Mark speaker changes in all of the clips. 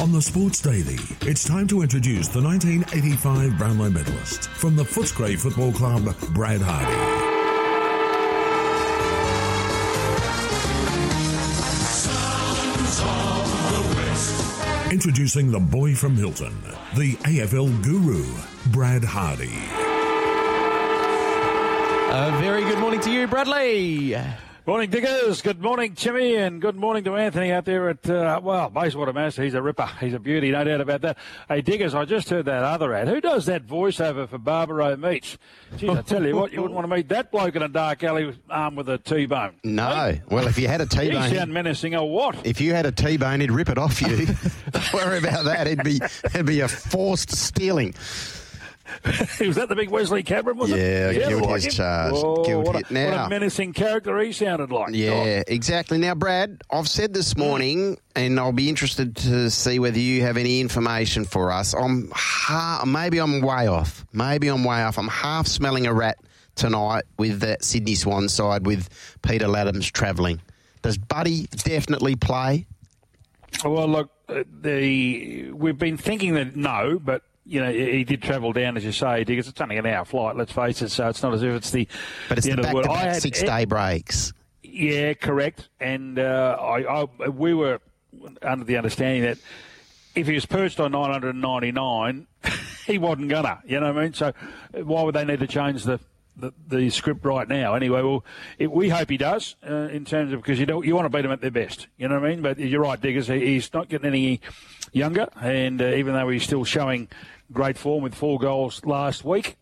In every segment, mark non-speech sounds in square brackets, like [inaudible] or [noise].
Speaker 1: On the Sports Daily, it's time to introduce the 1985 Brownlow medalist from the Footscray Football Club, Brad Hardie. Introducing the boy from Hilton, the AFL guru, Brad Hardie.
Speaker 2: A very good morning to you, Bradley.
Speaker 3: Morning, Diggers. Good morning, Timmy, and good morning to Anthony out there at, uh, well, Bayswater Master. He's a ripper. He's a beauty, no doubt about that. Hey, Diggers, I just heard that other ad. Who does that voiceover for Barbaro Meats? Geez, I tell you what, you wouldn't want to meet that bloke in a dark alley armed with a T-bone.
Speaker 4: No.
Speaker 3: Hey?
Speaker 4: Well, if you had a T-bone,
Speaker 3: sound menacing or what?
Speaker 4: if you had a T-bone, he'd rip it off you. [laughs] Don't worry about that. It'd be it'd be a forced stealing. [laughs]
Speaker 3: was that the big Wesley Cameron, was
Speaker 4: Yeah,
Speaker 3: it? like
Speaker 4: as
Speaker 3: him.
Speaker 4: charged.
Speaker 3: Oh,
Speaker 4: Guilty.
Speaker 3: what, a, what
Speaker 4: Now-
Speaker 3: a menacing character he sounded like.
Speaker 4: Yeah, exactly. Now, Brad, I've said this morning, and I'll be interested to see whether you have any information for us. I'm ha- maybe I'm way off. Maybe I'm way off. I'm half smelling a rat tonight with that Sydney Swan side with Peter Ladhams travelling. Does Buddy definitely play?
Speaker 3: Well, look, uh, the we've been thinking that no, but you know he did travel down as you say because it's only an hour flight. Let's face it, so it's not as if it's the
Speaker 4: But it's
Speaker 3: the
Speaker 4: the
Speaker 3: of the
Speaker 4: back-to-back
Speaker 3: had-
Speaker 4: six-day breaks.
Speaker 3: Yeah, correct. And uh, I, I, we were under the understanding that if he was perched on 999, [laughs] he wasn't gonna. You know what I mean? So why would they need to change the the, the script right now? Anyway, well, it, we hope he does uh, in terms of because you don't you want to beat them at their best. You know what I mean? But you're right, Diggers. He, he's not getting any younger, and uh, even though he's still showing great form with four goals last week.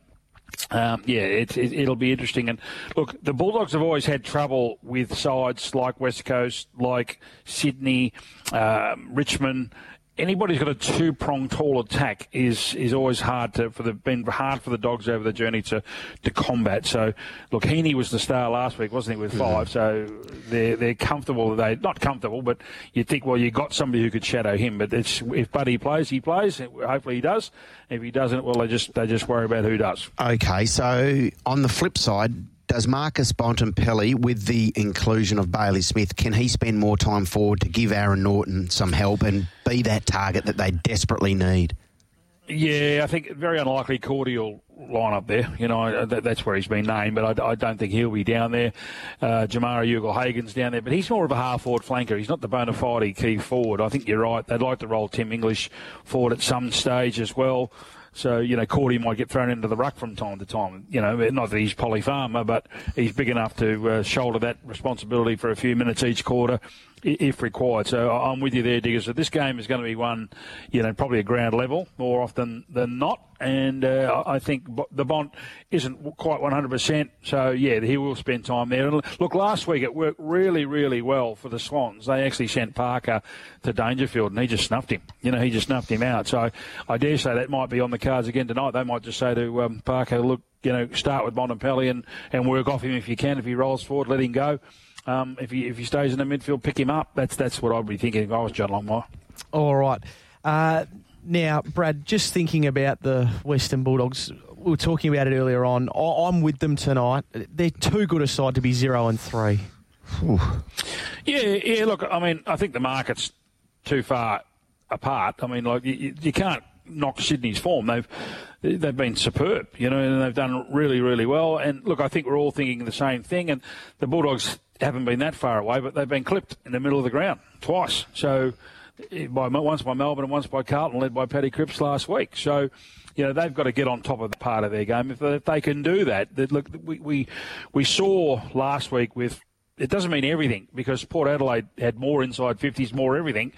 Speaker 3: Um, yeah, it, it, it'll be interesting. And look, the Bulldogs have always had trouble with sides like West Coast, like Sydney, um, Richmond. Anybody who's got a two-pronged tall attack is is always hard to for the been hard for the Dogs over the journey to to combat. So, look, Heeney was the star last week, wasn't he, with mm-hmm. five? So they're they're comfortable. They not comfortable, but you think, well, you got somebody who could shadow him. But it's, if Buddy plays, he plays. Hopefully, he does. If he doesn't, well, they just they just worry about who does.
Speaker 4: Okay, so on the flip side, does Marcus Bontempelli, with the inclusion of Bailey Smith, can he spend more time forward to give Aaron Naughton some help and be that target that they desperately need?
Speaker 3: Yeah, I think very unlikely Cordial line up there. You know, that, that's where he's been named, but I, I don't think he'll be down there. Uh, Jamarra Ugle-Hagan's down there, but he's more of a half-forward flanker. He's not the bona fide key forward. I think you're right. They'd like to roll Tim English forward at some stage as well. So, you know, Cordy might get thrown into the ruck from time to time. You know, not that he's Polly Farmer, but he's big enough to uh, shoulder that responsibility for a few minutes each quarter if required. So I'm with you there, Diggers. So this game is going to be one, you know, probably a ground level more often than not. And uh, I I think the Bond isn't quite 100%. So, yeah, he will spend time there. And look, last week it worked really, really well for the Swans. They actually sent Parker to Dangerfield and he just snuffed him. You know, he just snuffed him out. So I dare say that might be on the cards again tonight. They might just say to um, Parker, look, you know, start with Bontempelli and, and work off him if you can. If he rolls forward, let him go. Um, if he if he stays in the midfield, pick him up. That's that's what I'd be thinking if I was John Longmire.
Speaker 2: All right. Uh, now, Brad, just thinking about the Western Bulldogs, we were talking about it earlier on. I- I'm with them tonight. They're too good a side to be zero and three.
Speaker 3: Yeah, yeah. Look, I mean, I think the market's too far apart. I mean, like you- you, you can't knock Sydney's form. They've they've been superb, you know, and they've done really, really well. And look, I think we're all thinking the same thing. And the Bulldogs haven't been that far away, but they've been clipped in the middle of the ground twice. So eh, by once by Melbourne and once by Carlton, led by Paddy Cripps last week. So. You know they've got to get on top of that part of their game. If, they can do that, that look, we, we we saw last week with it doesn't mean everything because Port Adelaide had more inside 50s, more everything,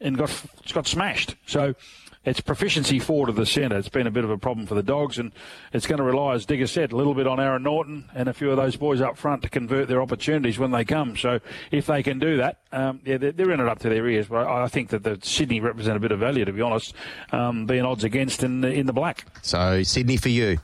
Speaker 3: and got got smashed. So it's proficiency forward of the centre. It's been a bit of a problem for the Dogs, and it's going to rely, as Digger said, a little bit on Aaron Naughton and a few of those boys up front to convert their opportunities when they come. So if they can do that, um, yeah, they're, they're in it up to their ears. But I I think that the Sydney represent a bit of value, to be honest, um, being odds against in the, in the black.
Speaker 4: So Sydney for you.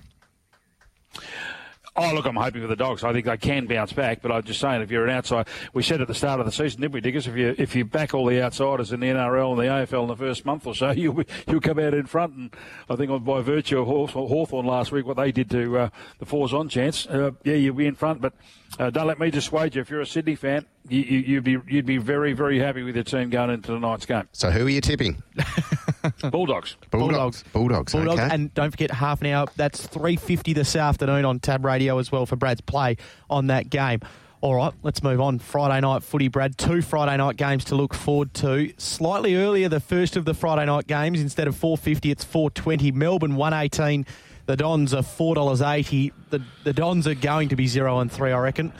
Speaker 3: Oh, look, I'm hoping for the Dogs. I think they can bounce back, but I'm just saying, if you're an outside, we said at the start of the season, didn't we, Diggers? If you if you back all the outsiders in the NRL and the AFL in the first month or so, [laughs] you'll be, you'll come out in front. And I think by virtue of Hawthorn last week, what they did to uh, the fours on chance, uh, yeah, you'll be in front. But uh, don't let me dissuade you. If you're a Sydney fan, you, would be you'd be very very happy with your team going into tonight's game.
Speaker 4: So who are you tipping? [laughs] [laughs]
Speaker 3: Bulldogs.
Speaker 4: Bulldogs. Bulldogs.
Speaker 2: Bulldogs.
Speaker 4: Okay.
Speaker 2: And don't forget half an hour. That's three fifty this afternoon on Tab Radio as well for Brad's play on that game. All right, let's move on. Friday night footy, Brad. Two Friday night games to look forward to. Slightly earlier, the first of the Friday night games. Instead of four fifty, it's four twenty. Melbourne one eighteen. The Dons are four dollars eighty. The the Dons are going to be zero and three, I reckon.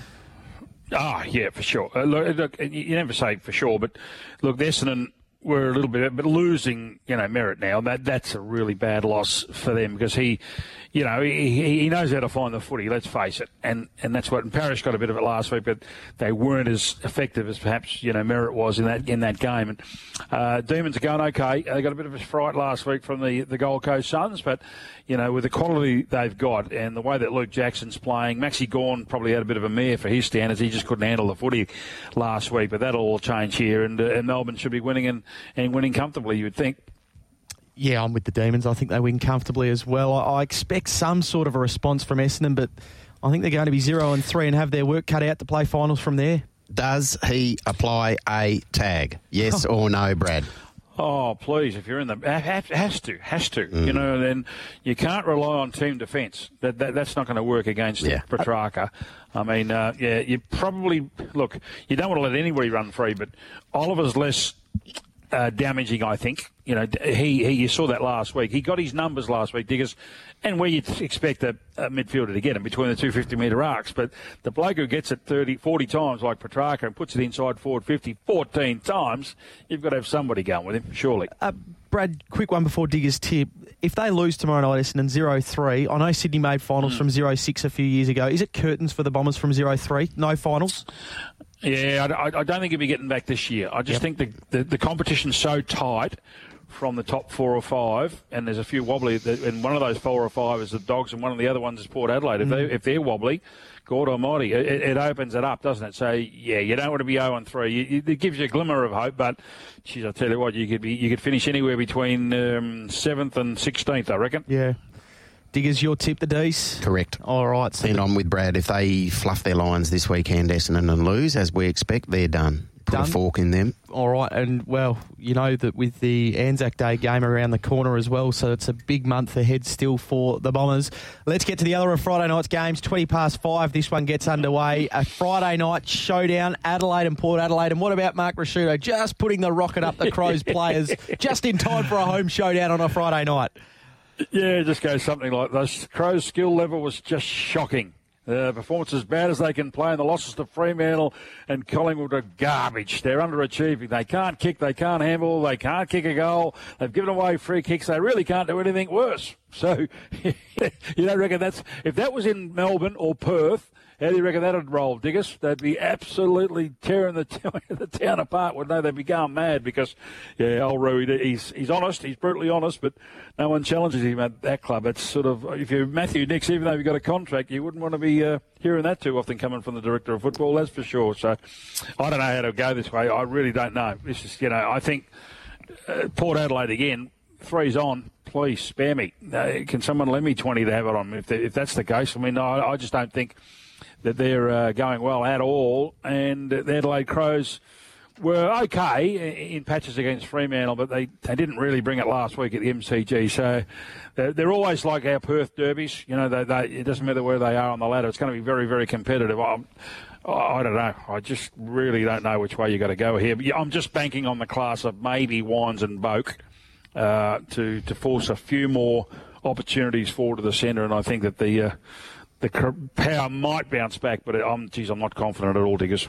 Speaker 3: Ah, oh, yeah, for sure. Uh, look, look, you never say for sure, but look, Essendon were a little bit, but losing, you know, Merrett now, that that's a really bad loss for them because he, you know, he, he knows how to find the footy. Let's face it, and and that's what. And Parish got a bit of it last week, but they weren't as effective as perhaps you know Merrett was in that in that game. And uh, Demons are going okay. They got a bit of a fright last week from the the Gold Coast Suns, but you know, with the quality they've got and the way that Luke Jackson's playing, Maxi Gawn probably had a bit of a mare for his standards. He just couldn't handle the footy last week, but that'll all change here, and, uh, and Melbourne should be winning and, and winning comfortably, you would think.
Speaker 2: Yeah, I'm with the Demons. I think they win comfortably as well. I, I expect some sort of a response from Essendon, but I think they're going to be zero and three and have their work cut out to play finals from there.
Speaker 4: Does he apply a tag? Yes [laughs] or no, Brad?
Speaker 3: Oh, please! If you're in the has to has to, mm. you know, then you can't rely on team defence. That, that that's not going to work against yeah. Petracca. I mean, uh, yeah, you probably look. You don't want to let anybody run free, but Oliver's less uh, damaging, I think. You know, he, he you saw that last week. He got his numbers last week, Diggers and where you'd expect a, a, midfielder to get him between the 250 metre arcs. But the bloke who gets it 30, 40 times like Petracca and puts it inside forward 50 14 times, you've got to have somebody going with him, surely.
Speaker 2: Uh, Brad, quick one before Diggers tip. If they lose tomorrow night, Essendon 0 3, I know Sydney made finals mm. from 0 6 a few years ago. Is it curtains for the Bombers from 0 3? No finals?
Speaker 3: Yeah, I, I, don't think he'll be getting back this year. I just yep. think the, the, the competition's so tight from the top four or five, and there's a few wobbly. And one of those four or five is the Dogs, and one of the other ones is Port Adelaide. Mm. If, they, if they're wobbly, God Almighty, it, it, opens it up, doesn't it? So yeah, you don't want to be 0 and 3. it gives you a glimmer of hope, but geez, I tell you what, you could be you could finish anywhere between um, seventh and sixteenth, I reckon.
Speaker 2: Yeah. Diggers, your tip the D's?
Speaker 4: Correct.
Speaker 2: All right.
Speaker 4: So and I'm with Brad. If they fluff their lines this weekend, Essendon, and lose, as we expect, they're done put done. a fork in them.
Speaker 2: All right, and well, you know that with the Anzac Day game around the corner as well, so it's a big month ahead still for the Bombers. Let's get to the other of Friday night's games. Twenty past five, this one gets underway. A Friday night showdown, Adelaide and Port Adelaide. And what about Mark Ricciuto just putting the rocket up the Crows [laughs] players just in time for a home showdown on a Friday night?
Speaker 3: Yeah, just goes something like this. Crows' skill level was just shocking. The performance as bad as they can play, and the losses to Fremantle and Collingwood are garbage. They're underachieving. They can't kick, they can't handle, they can't kick a goal. They've given away free kicks. They really can't do anything worse. So [laughs] you don't reckon that's if that was in Melbourne or Perth, how do you reckon that'd roll, Diggers? They'd be absolutely tearing the, town, [laughs] the town apart. wouldn't they? They'd be going mad because, yeah, old Roo, he's he's honest, he's brutally honest, but no one challenges him at that club. It's sort of if you're Matthew Nicks, even though you've got a contract, you wouldn't want to be uh, hearing that too often coming from the director of football. That's for sure. So I don't know how to go this way. I really don't know. This is, you know, I think uh, Port Adelaide again. Three's on please spare me. Uh, can someone lend me 20 to have it on if, if that's the case? I mean, I, I just don't think that they're uh, going well at all. And the Adelaide Crows were okay in patches against Fremantle, but they, they didn't really bring it last week at the MCG. So they're, they're always like our Perth derbies. You know, they, they, it doesn't matter where they are on the ladder. It's going to be very, very competitive. I'm, I don't know. I just really don't know which way you got to go here. But I'm just banking on the class of maybe Wines and Boak uh, to to force a few more opportunities forward to the centre, and I think that the uh, the power might bounce back, but I'm, geez, I'm not confident at all, Diggers.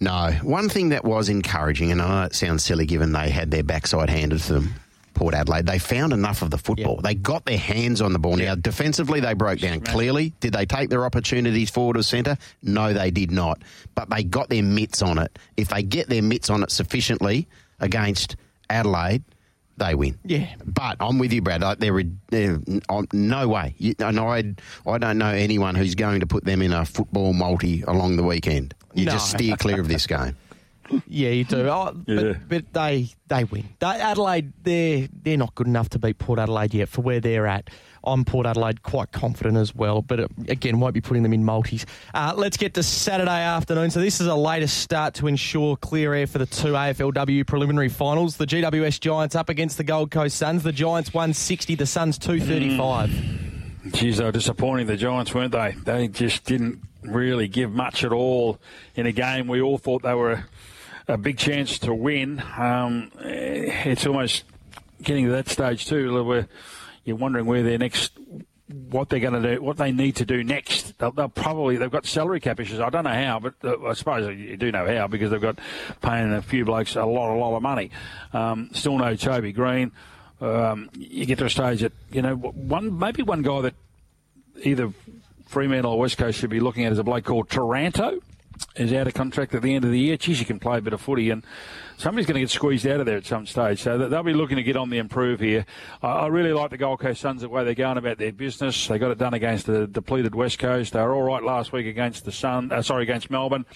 Speaker 4: No. One thing that was encouraging, and I know it sounds silly given they had their backside handed to them, Port Adelaide, they found enough of the football. Yep. They got their hands on the ball. Yep. Now, defensively, they broke down clearly. Did they take their opportunities forward or centre? No, they did not. But they got their mitts on it. If they get their mitts on it sufficiently against Adelaide – they win.
Speaker 2: Yeah.
Speaker 4: But I'm with you, Brad. Like, There, there, um, no way. You, and I, I don't know anyone who's going to put them in a football multi along the weekend. You
Speaker 2: No.
Speaker 4: just steer clear of this game. [laughs]
Speaker 2: Yeah, you do. [laughs] Oh,
Speaker 3: Yeah.
Speaker 2: but, but they they win. They, Adelaide, they're they're not good enough to beat Port Adelaide yet for where they're at. I'm Port Adelaide quite confident as well, but uh, again, won't be putting them in multis. Uh, let's get to Saturday afternoon. So this is a later start to ensure clear air for the two AFLW preliminary finals. The GWS Giants up against the Gold Coast Suns. The Giants 160, the Suns 235.
Speaker 3: Geez, they were disappointing, the Giants, weren't they? They just didn't really give much at all in a game we all thought they were a, big chance to win. Um, eh, it's almost getting to that stage, too, where you're wondering where their next. What they're going to do, what they need to do next. They'll, they'll probably they've got salary cap issues. I don't know how, but uh, I suppose you do know how because they've got paying a few blokes a lot, a lot of money. Um, still no Toby Greene. Um, you get to a stage that you know one maybe one guy that either Fremantle or West Coast should be looking at is a bloke called Taranto. Is out of contract at the end of the year. Geez, can play a bit of footy, and somebody's going to get squeezed out of there at some stage. So they'll be looking to get on the improve here. I I really like the Gold Coast Suns the way they're going about their business. They got it done against the depleted West Coast. They were all right last week against the Sun. Uh, sorry, against Melbourne.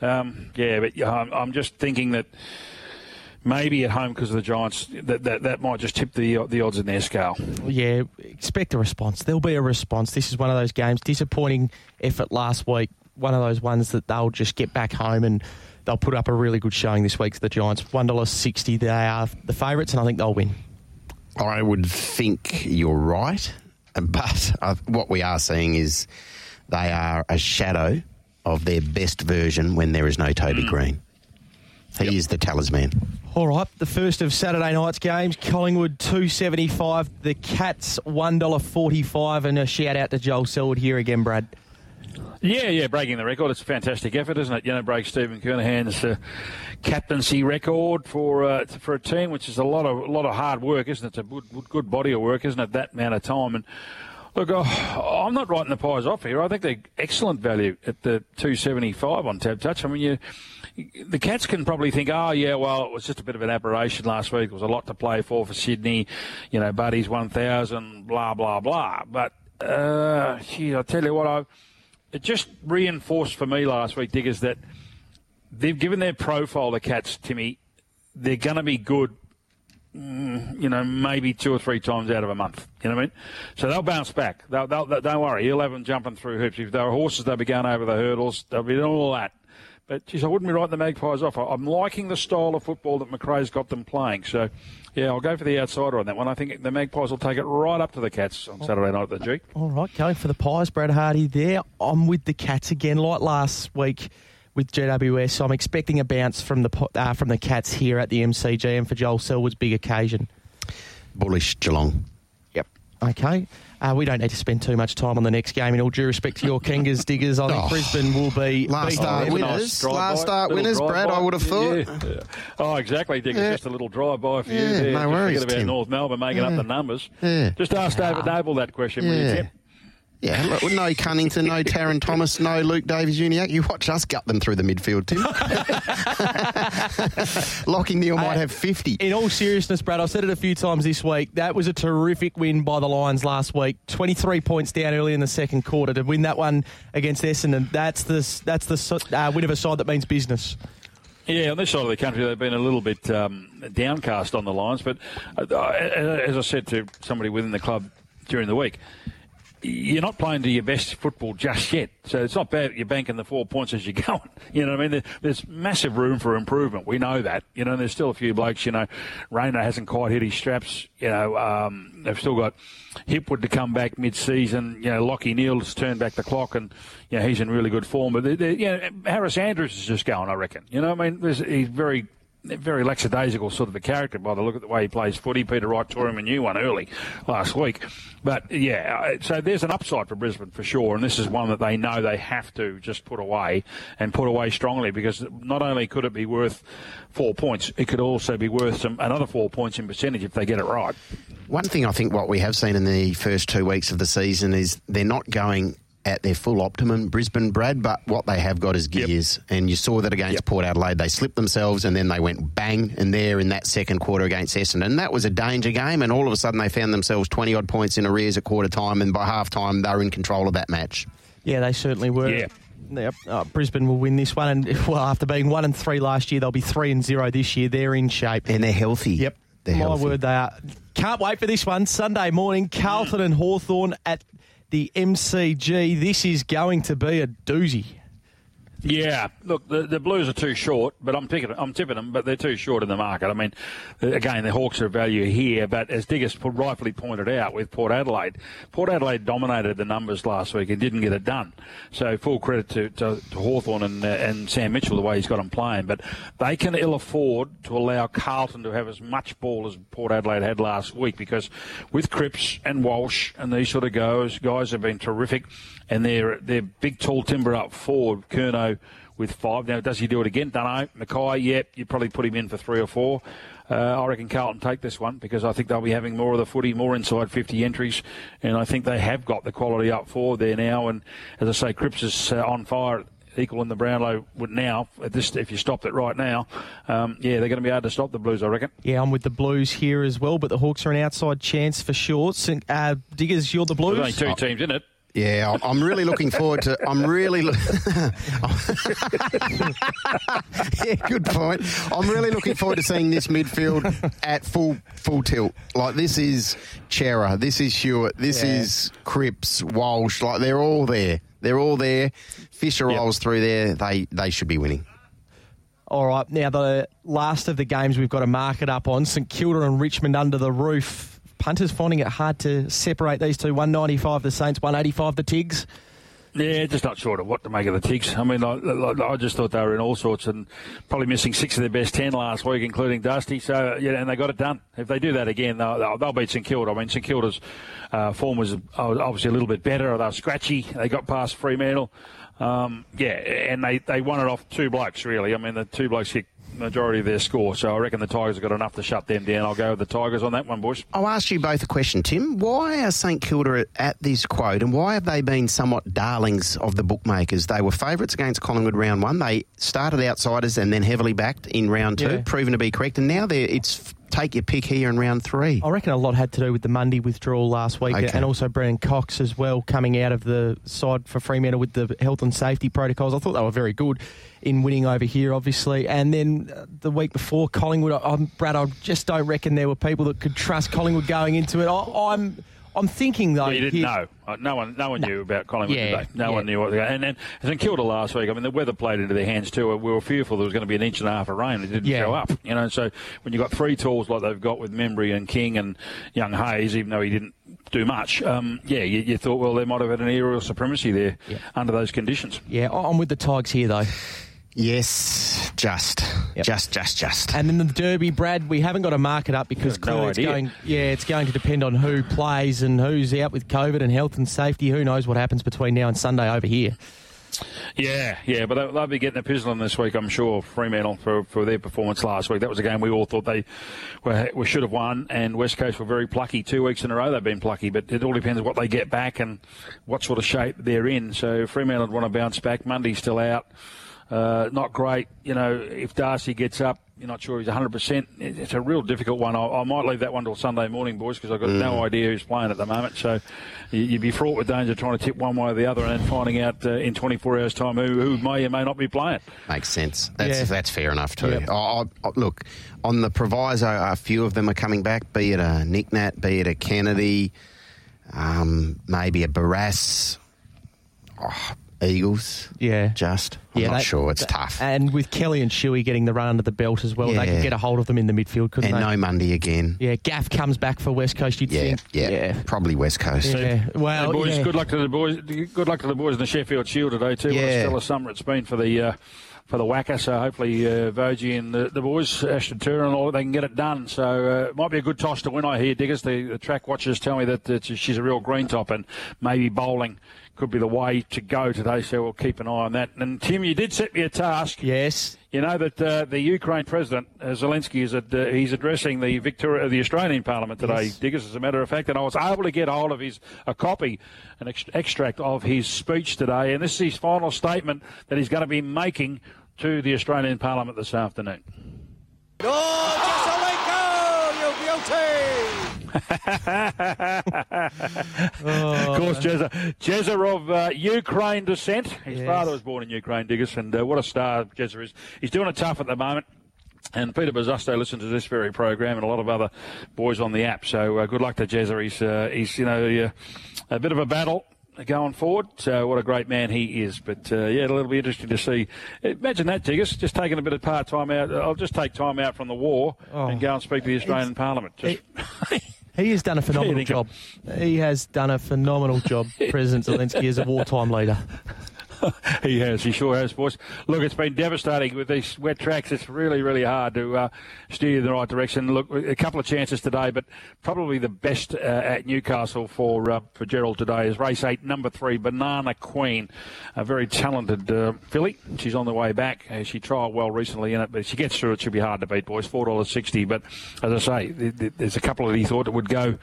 Speaker 3: Um, yeah, but I'm, I'm just thinking that maybe at home because of the Giants, that, that that might just tip the the odds in their scale.
Speaker 2: Yeah, expect a response. There'll be a response. This is one of those games. Disappointing effort last week. One of those ones that they'll just get back home and they'll put up a really good showing this week. The Giants, one dollar sixty. They are the favourites, and I think they'll win.
Speaker 4: I would think you're right, but uh, what we are seeing is they are a shadow of their best version when there is no Toby Greene. He is the talisman.
Speaker 2: All right, the first of Saturday night's games. Collingwood two seventy five. The Cats one dollar forty five. And a shout out to Joel Selwood here again, Brad.
Speaker 3: Yeah, yeah, breaking the record. It's a fantastic effort, isn't it? You know, break Stephen Kernahan's uh, captaincy record for uh, for a team, which is a lot of a lot of hard work, isn't it? It's a good, good body of work, isn't it? That amount of time and. Look, oh, I'm not writing the pies off here. I think they're excellent value at the 275 on Tab Touch. I mean, you, the Cats can probably think, oh, yeah, well, it was just a bit of an aberration last week. There was a lot to play for for Sydney. You know, Buddy's 1,000, blah, blah, blah. But, uh, gee, I'll tell you what, I, it just reinforced for me last week, Diggers, that they've given their profile, the Cats, Timmy, they're going to be good you know, maybe two or three times out of a month. You know what I mean? So they'll bounce back. They'll, they'll, they'll- don't worry. He'll have them jumping through hoops. If they were horses, they'll be going over the hurdles. They'll be doing all that. But, geez, I wouldn't be writing the Magpies off. I'm liking the style of football that McRae's got them playing. So, yeah, I'll go for the outsider on that one. I think the Magpies will take it right up to the Cats on Saturday night at the G.
Speaker 2: All right, going for the Pies, Brad Hardie there. I'm with the Cats again, like last week with GWS. So I'm expecting a bounce from the uh, from the Cats here at the MCG and for Joel Selwood's big occasion.
Speaker 4: Bullish Geelong.
Speaker 2: Yep. Okay. Uh, we don't need to spend too much time on the next game. In all due respect to your Kangas diggers, I think
Speaker 4: Oh.
Speaker 2: Brisbane will be
Speaker 4: Last start
Speaker 2: them.
Speaker 4: winner. winners. Last start winners, Brad, I would have thought.
Speaker 3: Yeah. Yeah. Oh, exactly, Dick.
Speaker 4: Yeah.
Speaker 3: Just a little drive-by for you
Speaker 4: Yeah,
Speaker 3: there.
Speaker 4: no
Speaker 3: Just
Speaker 4: worries,
Speaker 3: Forget about
Speaker 4: Tim.
Speaker 3: North Melbourne making up the numbers.
Speaker 4: Yeah.
Speaker 3: Just ask David Noble that question, will you,
Speaker 4: Yeah.
Speaker 3: Tim?
Speaker 4: Yeah, look, no Cunnington, no Tarryn Thomas, no Luke Davies-Uniacke. You watch us gut them through the midfield, Tim. [laughs] Lachie Neale might have 50.
Speaker 2: In all seriousness, Brad, I've said it a few times this week. That was a terrific win by the Lions last week. 23 points down early in the second quarter to win that one against Essendon. That's the, that's the uh, win of a side that means business.
Speaker 3: Yeah, on this side of the country, they've been a little bit um, downcast on the Lions. But uh, as I said to somebody within the club during the week, you're not playing to your best football just yet. So it's not bad you're banking the four points as you're [laughs] going. You know what I mean? There's massive room for improvement. We know that. You know, there's still a few blokes, you know, Rayner hasn't quite hit his straps. You know, um, they've still got Hipwood to come back mid-season. You know, Lachie Neale's turned back the clock and, you know, he's in really good form. But, you know, Harris Andrews is just going, I reckon. You know I mean? There's, he's very very lackadaisical sort of a character by the look at the way he plays footy. Peter Wright tore him a new one early last week. But yeah, uh, so there's an upside for Brisbane for sure, and this is one that they know they have to just put away and put away strongly because not only could it be worth four points, it could also be worth some another four points in percentage if they get it right.
Speaker 4: One thing I think what we have seen in the first two weeks of the season is they're not going at their full optimum, Brisbane, Brad, but what they have got is gears. Yep. And you saw that against yep. Port Adelaide. They slipped themselves and then they went bang, and there in that second quarter against Essendon. And that was a danger game, and all of a sudden they found themselves 20 odd points in arrears at quarter time, and by half time they were in control of that match.
Speaker 2: Yeah, they certainly were.
Speaker 3: Yeah.
Speaker 2: Yep. Uh, Brisbane will win this one, and [laughs] well, after being one and three last year, they'll be three and zero this year. They're in shape,
Speaker 4: and they're healthy.
Speaker 2: Yep,
Speaker 4: they're
Speaker 2: my
Speaker 4: healthy.
Speaker 2: word, they are. Can't wait for this one Sunday morning. Carlton and Hawthorn at the MCG. This is going to be a doozy.
Speaker 3: Yeah, look, the, the Blues are too short, but I'm picking, I'm tipping them, but they're too short in the market. I mean, again, the Hawks are of value here, but as Diggers rightfully pointed out with Port Adelaide, Port Adelaide dominated the numbers last week and didn't get it done. So full credit to, to, to Hawthorn and, uh, and Sam Mitchell the way he's got them playing, but they can ill afford to allow Carlton to have as much ball as Port Adelaide had last week because with Cripps and Walsh and these sort of guys, guys have been terrific and they're, they're big, tall timber up forward. With five. Now, does he do it again? Don't know. McKay, yep, You'd probably put him in for three or four. Uh, I reckon Carlton take this one because I think they'll be having more of the footy, more inside 50 entries, and I think they have got the quality up forward there now. And as I say, Cripps is uh, on fire equal in the Brownlow would now. This, if you stopped it right now, um, yeah, they're going to be able to stop the Blues, I reckon.
Speaker 2: Yeah, I'm with the Blues here as well, but the Hawks are an outside chance for sure. Uh, Diggers, you're the Blues.
Speaker 3: There's only two teams in it.
Speaker 4: Yeah, I'm really looking forward to. I'm really. Lo- [laughs] yeah, good point. I'm really looking forward to seeing this midfield at full full tilt. Like this is Cerra, this is Hewett, this yeah. is Cripps, Walsh. Like they're all there. They're all there. Fisher yep. rolls through there. They they should be winning.
Speaker 2: All right, now the last of the games we've got to mark it up on St Kilda and Richmond under the roof punters finding it hard to separate these two. 195 the Saints, 185 the Tigs.
Speaker 3: Yeah, just not sure what to make of the Tigs. I mean, I, I, just thought they were in all sorts and probably missing six of their best ten last week, including Dusty. So, yeah, and they got it done. If they do that again, they'll, they'll beat St Kilda. I mean, St Kilda's uh, form was obviously a little bit better. They were scratchy. They got past Fremantle. Um, yeah, and they, they won it off two blokes, really. I mean, the two blokes hit majority of their score. So I reckon the Tigers have got enough to shut them down. I'll go with the Tigers on that one, Bush.
Speaker 4: I'll ask you both a question, Tim. Why are St Kilda at this quote, and why have they been somewhat darlings of the bookmakers? They were favourites against Collingwood round one. They started outsiders and then heavily backed in round two, yeah. proven to be correct. And now they're it's take your pick here in round three.
Speaker 2: I reckon a lot had to do with the Mundy withdrawal last week okay. and also Brennan Cox as well coming out of the side for Fremantle with the health and safety protocols. I thought they were very good in winning over here, obviously. And then uh, the week before, Collingwood, I, Brad, I just don't reckon there were people that could trust Collingwood going into it. I, I'm I'm thinking though.
Speaker 3: Yeah, you didn't know. Uh, no one, no one no. knew about Collingwood yeah, today. No yeah. one knew what. They, and then St Kilda last week. I mean, the weather played into their hands too. We were fearful there was going to be an inch and a half of rain. It didn't yeah. show up. You know, so when you have got three tools like they've got with Membrey and King and Young Hayes, even though he didn't do much, um, yeah, you, you, thought well they might have had an aerial supremacy there under those conditions.
Speaker 2: Yeah, I'm with the Tigers here though.
Speaker 4: Yes, just, yep. just, just, just.
Speaker 2: And then the Derby, Brad, we haven't got to mark it up because
Speaker 3: clearly
Speaker 2: no
Speaker 3: it's
Speaker 2: going. Yeah, it's going to depend on who plays and who's out with COVID and health and safety. Who knows what happens between now and Sunday over here.
Speaker 3: Yeah, yeah, but they'll, they'll be getting a pistol this week, I'm sure. Fremantle for, for their performance last week. That was a game we all thought they were, were, should have won, and West Coast were very plucky. Two weeks in a row they've been plucky, but it all depends what they get back and what sort of shape they're in. So Fremantle would want to bounce back. Mundy's still out. Uh, not great. You know, if Darcy gets up, you're not sure he's 100%. It's a real difficult one. I, I might leave that one till Sunday morning, boys, because I've got mm. no idea who's playing at the moment. So you'd be fraught with danger trying to tip one way or the other and then finding out uh, in 24 hours' time who, who may or may not be playing.
Speaker 4: Makes sense. That's, yeah. that's fair enough, too. Yep. I, I, look, on the proviso, a few of them are coming back, be it a Nick Nat, be it a Kennedy, um, maybe a Barrass. Oh, Eagles.
Speaker 2: Yeah.
Speaker 4: Just. I'm yeah, not sure. It's tough.
Speaker 2: And with Kelly and Shuey getting the run under the belt as well, yeah. they could get a hold of them in the midfield, couldn't
Speaker 4: and
Speaker 2: they?
Speaker 4: no Mundy again.
Speaker 2: Yeah, Gaff comes back for West Coast, you'd
Speaker 4: yeah,
Speaker 2: think.
Speaker 4: Yeah, yeah. Probably West Coast.
Speaker 2: Yeah. Well,
Speaker 3: hey boys,
Speaker 2: yeah.
Speaker 3: good luck to the boys. Good luck to the boys in the Sheffield Shield today, too. Yeah. What a stellar summer it's been for the. Uh, for the WACA, so hopefully uh, Vogie and the, the boys, Ashton Turner and all, they can get it done. So uh, it might be a good toss to win, I hear, Diggers. The, the track watchers tell me that she's a real green top and maybe bowling could be the way to go today. So we'll keep an eye on that. And Tim, you did set me a task.
Speaker 2: Yes.
Speaker 3: You know that uh, the Ukraine president uh, Zelensky is at, uh, he's addressing the Victoria, the Australian Parliament today.
Speaker 2: Yes.
Speaker 3: Diggers, as a matter of fact, and I was able to get hold of his a copy, an ex- extract of his speech today, and this is his final statement that he's going to be making to the Australian Parliament this afternoon. Of course, Jezza, Jezza of uh, Ukraine descent. His
Speaker 2: Yes.
Speaker 3: father was born in Ukraine, Diggers, and uh, what a star Jezza is. He's doing it tough at the moment. And Peter Bazusto listens to this very program, and a lot of other boys on the app. So uh, good luck to Jezza. He's, uh, he's you know, uh, a bit of a battle going forward. So what a great man he is. But uh, yeah, it'll be interesting to see. Imagine that, Diggers, just taking a bit of part time out. I'll just take time out from the war
Speaker 2: Oh.
Speaker 3: and go and speak to the Australian Parliament. Just, [laughs]
Speaker 2: He has done a [laughs] phenomenal
Speaker 3: There you go.
Speaker 2: job. He has done a phenomenal job, [laughs] President Zelensky, as a wartime leader. [laughs]
Speaker 3: He has. He sure has, boys. Look, it's been devastating with these wet tracks. It's really, really hard to uh, steer in the right direction. Look, a couple of chances today, but probably the best uh, at Newcastle for uh, for Gerald today is race eight, number three, Banana Queen, a very talented uh, filly. She's on the way back. Uh, she trialled well recently in it, but if she gets through, it should be hard to beat, boys. Four dollars sixty. But as I say, th- th- there's a couple that he thought that would go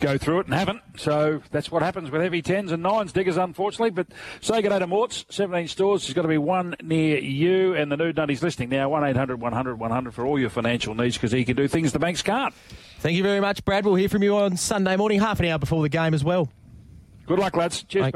Speaker 3: go through it and haven't. So that's what happens with heavy tens and nines, diggers, unfortunately. But say good day to Morts. 17 stores. There's got to be one near you. And the Nude Nutty's listening now. 1 800 100 100 for all your financial needs because he can do things the banks can't.
Speaker 2: Thank you very much, Brad. We'll hear from you on Sunday morning, half an hour before the game as well.
Speaker 3: Good luck, lads. Cheers.